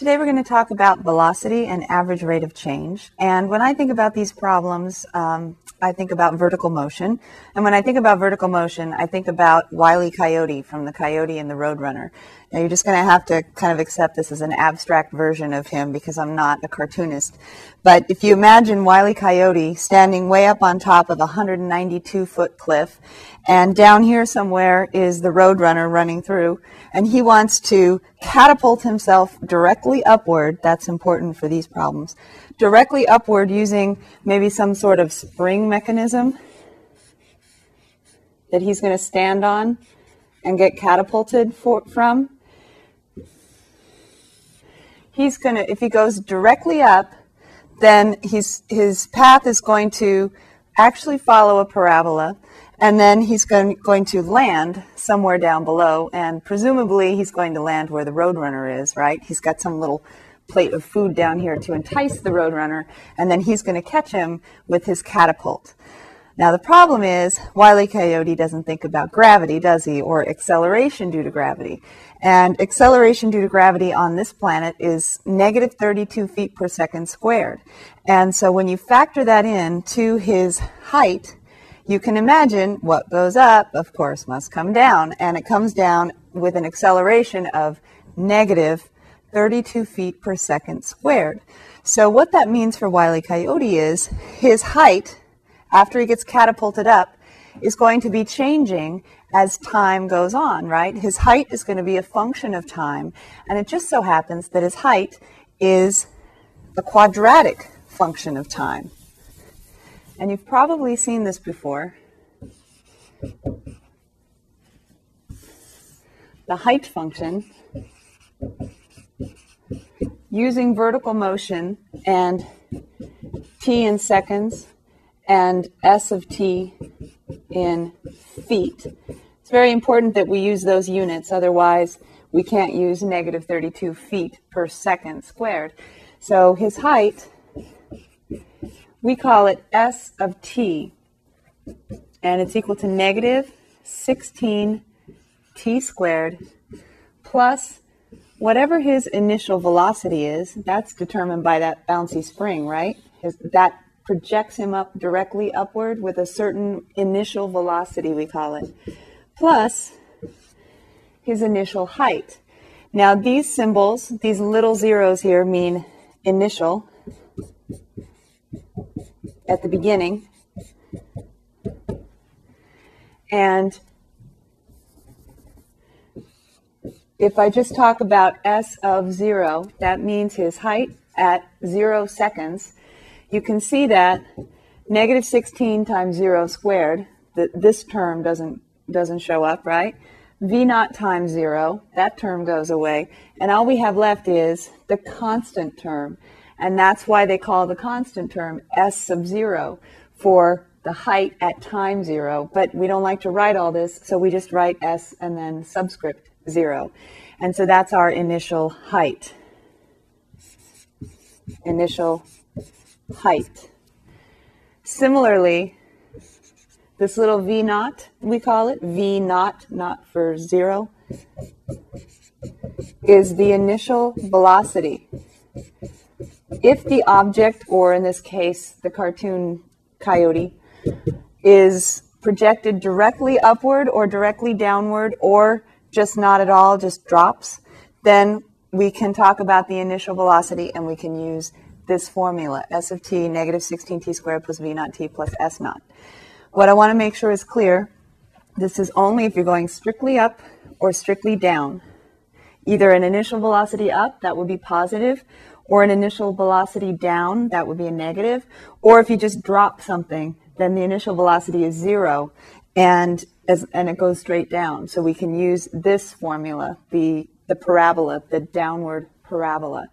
Today we're going to talk about velocity and average rate of change. And when I think about these problems, um, I think about vertical motion. And when I think about vertical motion, I think about Wile E. Coyote from The Coyote and the Roadrunner. Now you're just going to have to kind of accept this as an abstract version of him because I'm not a cartoonist. But if you imagine Wiley. Coyote standing way up on top of a 192 foot cliff, and down here somewhere is the Roadrunner running through, and he wants to catapult himself directly upward. That's important for these problems. Directly upward using maybe some sort of spring mechanism that he's going to stand on and get catapulted for, from he's going to, if he goes directly up, then he's, his path is going to actually follow a parabola, and then he's going, going to land somewhere down below, and presumably he's going to land where the Roadrunner is, right? He's got some little plate of food down here to entice the Roadrunner, and then he's going to catch him with his catapult. Now, the problem is, Wile E. Coyote doesn't think about gravity, does he, or acceleration due to gravity. And acceleration due to gravity on this planet is negative 32 feet per second squared. And so when you factor that in to his height, you can imagine what goes up, of course, must come down. And it comes down with an acceleration of negative 32 feet per second squared. So what that means for Wile E. Coyote is his height after he gets catapulted up, is going to be changing as time goes on, right? His height is going to be a function of time, and it just so happens that his height is a quadratic function of time. And you've probably seen this before. The height function using vertical motion and t in seconds and S of t in feet. It's very important that we use those units, otherwise we can't use negative 32 feet per second squared. So his height, we call it S of t, and it's equal to negative 16 t squared plus whatever his initial velocity is, that's determined by that bouncy spring, right? His, that projects him up directly upward with a certain initial velocity, we call it, plus his initial height. Now, these symbols, these little zeros here, mean initial at the beginning. And if I just talk about S of zero, that means his height at zero seconds you can see that negative 16 times 0 squared, that this term doesn't, doesn't show up, right? V naught times 0, that term goes away. And all we have left is the constant term. And that's why they call the constant term S sub 0 for the height at time 0. But we don't like to write all this, so we just write S and then subscript 0. And so that's our initial height. Initial height. Similarly, this little V naught, we call it V naught, not for zero, is the initial velocity. If the object, or in this case, the cartoon coyote, is projected directly upward or directly downward or just not at all, just drops, then we can talk about the initial velocity and we can use this formula, S of t negative 16t squared plus v naught t plus s naught. What I want to make sure is clear, this is only if you're going strictly up or strictly down. Either an initial velocity up, that would be positive, or an initial velocity down, that would be a negative, or if you just drop something, then the initial velocity is zero, and as, and it goes straight down. So we can use this formula, the, the parabola, the downward parabola.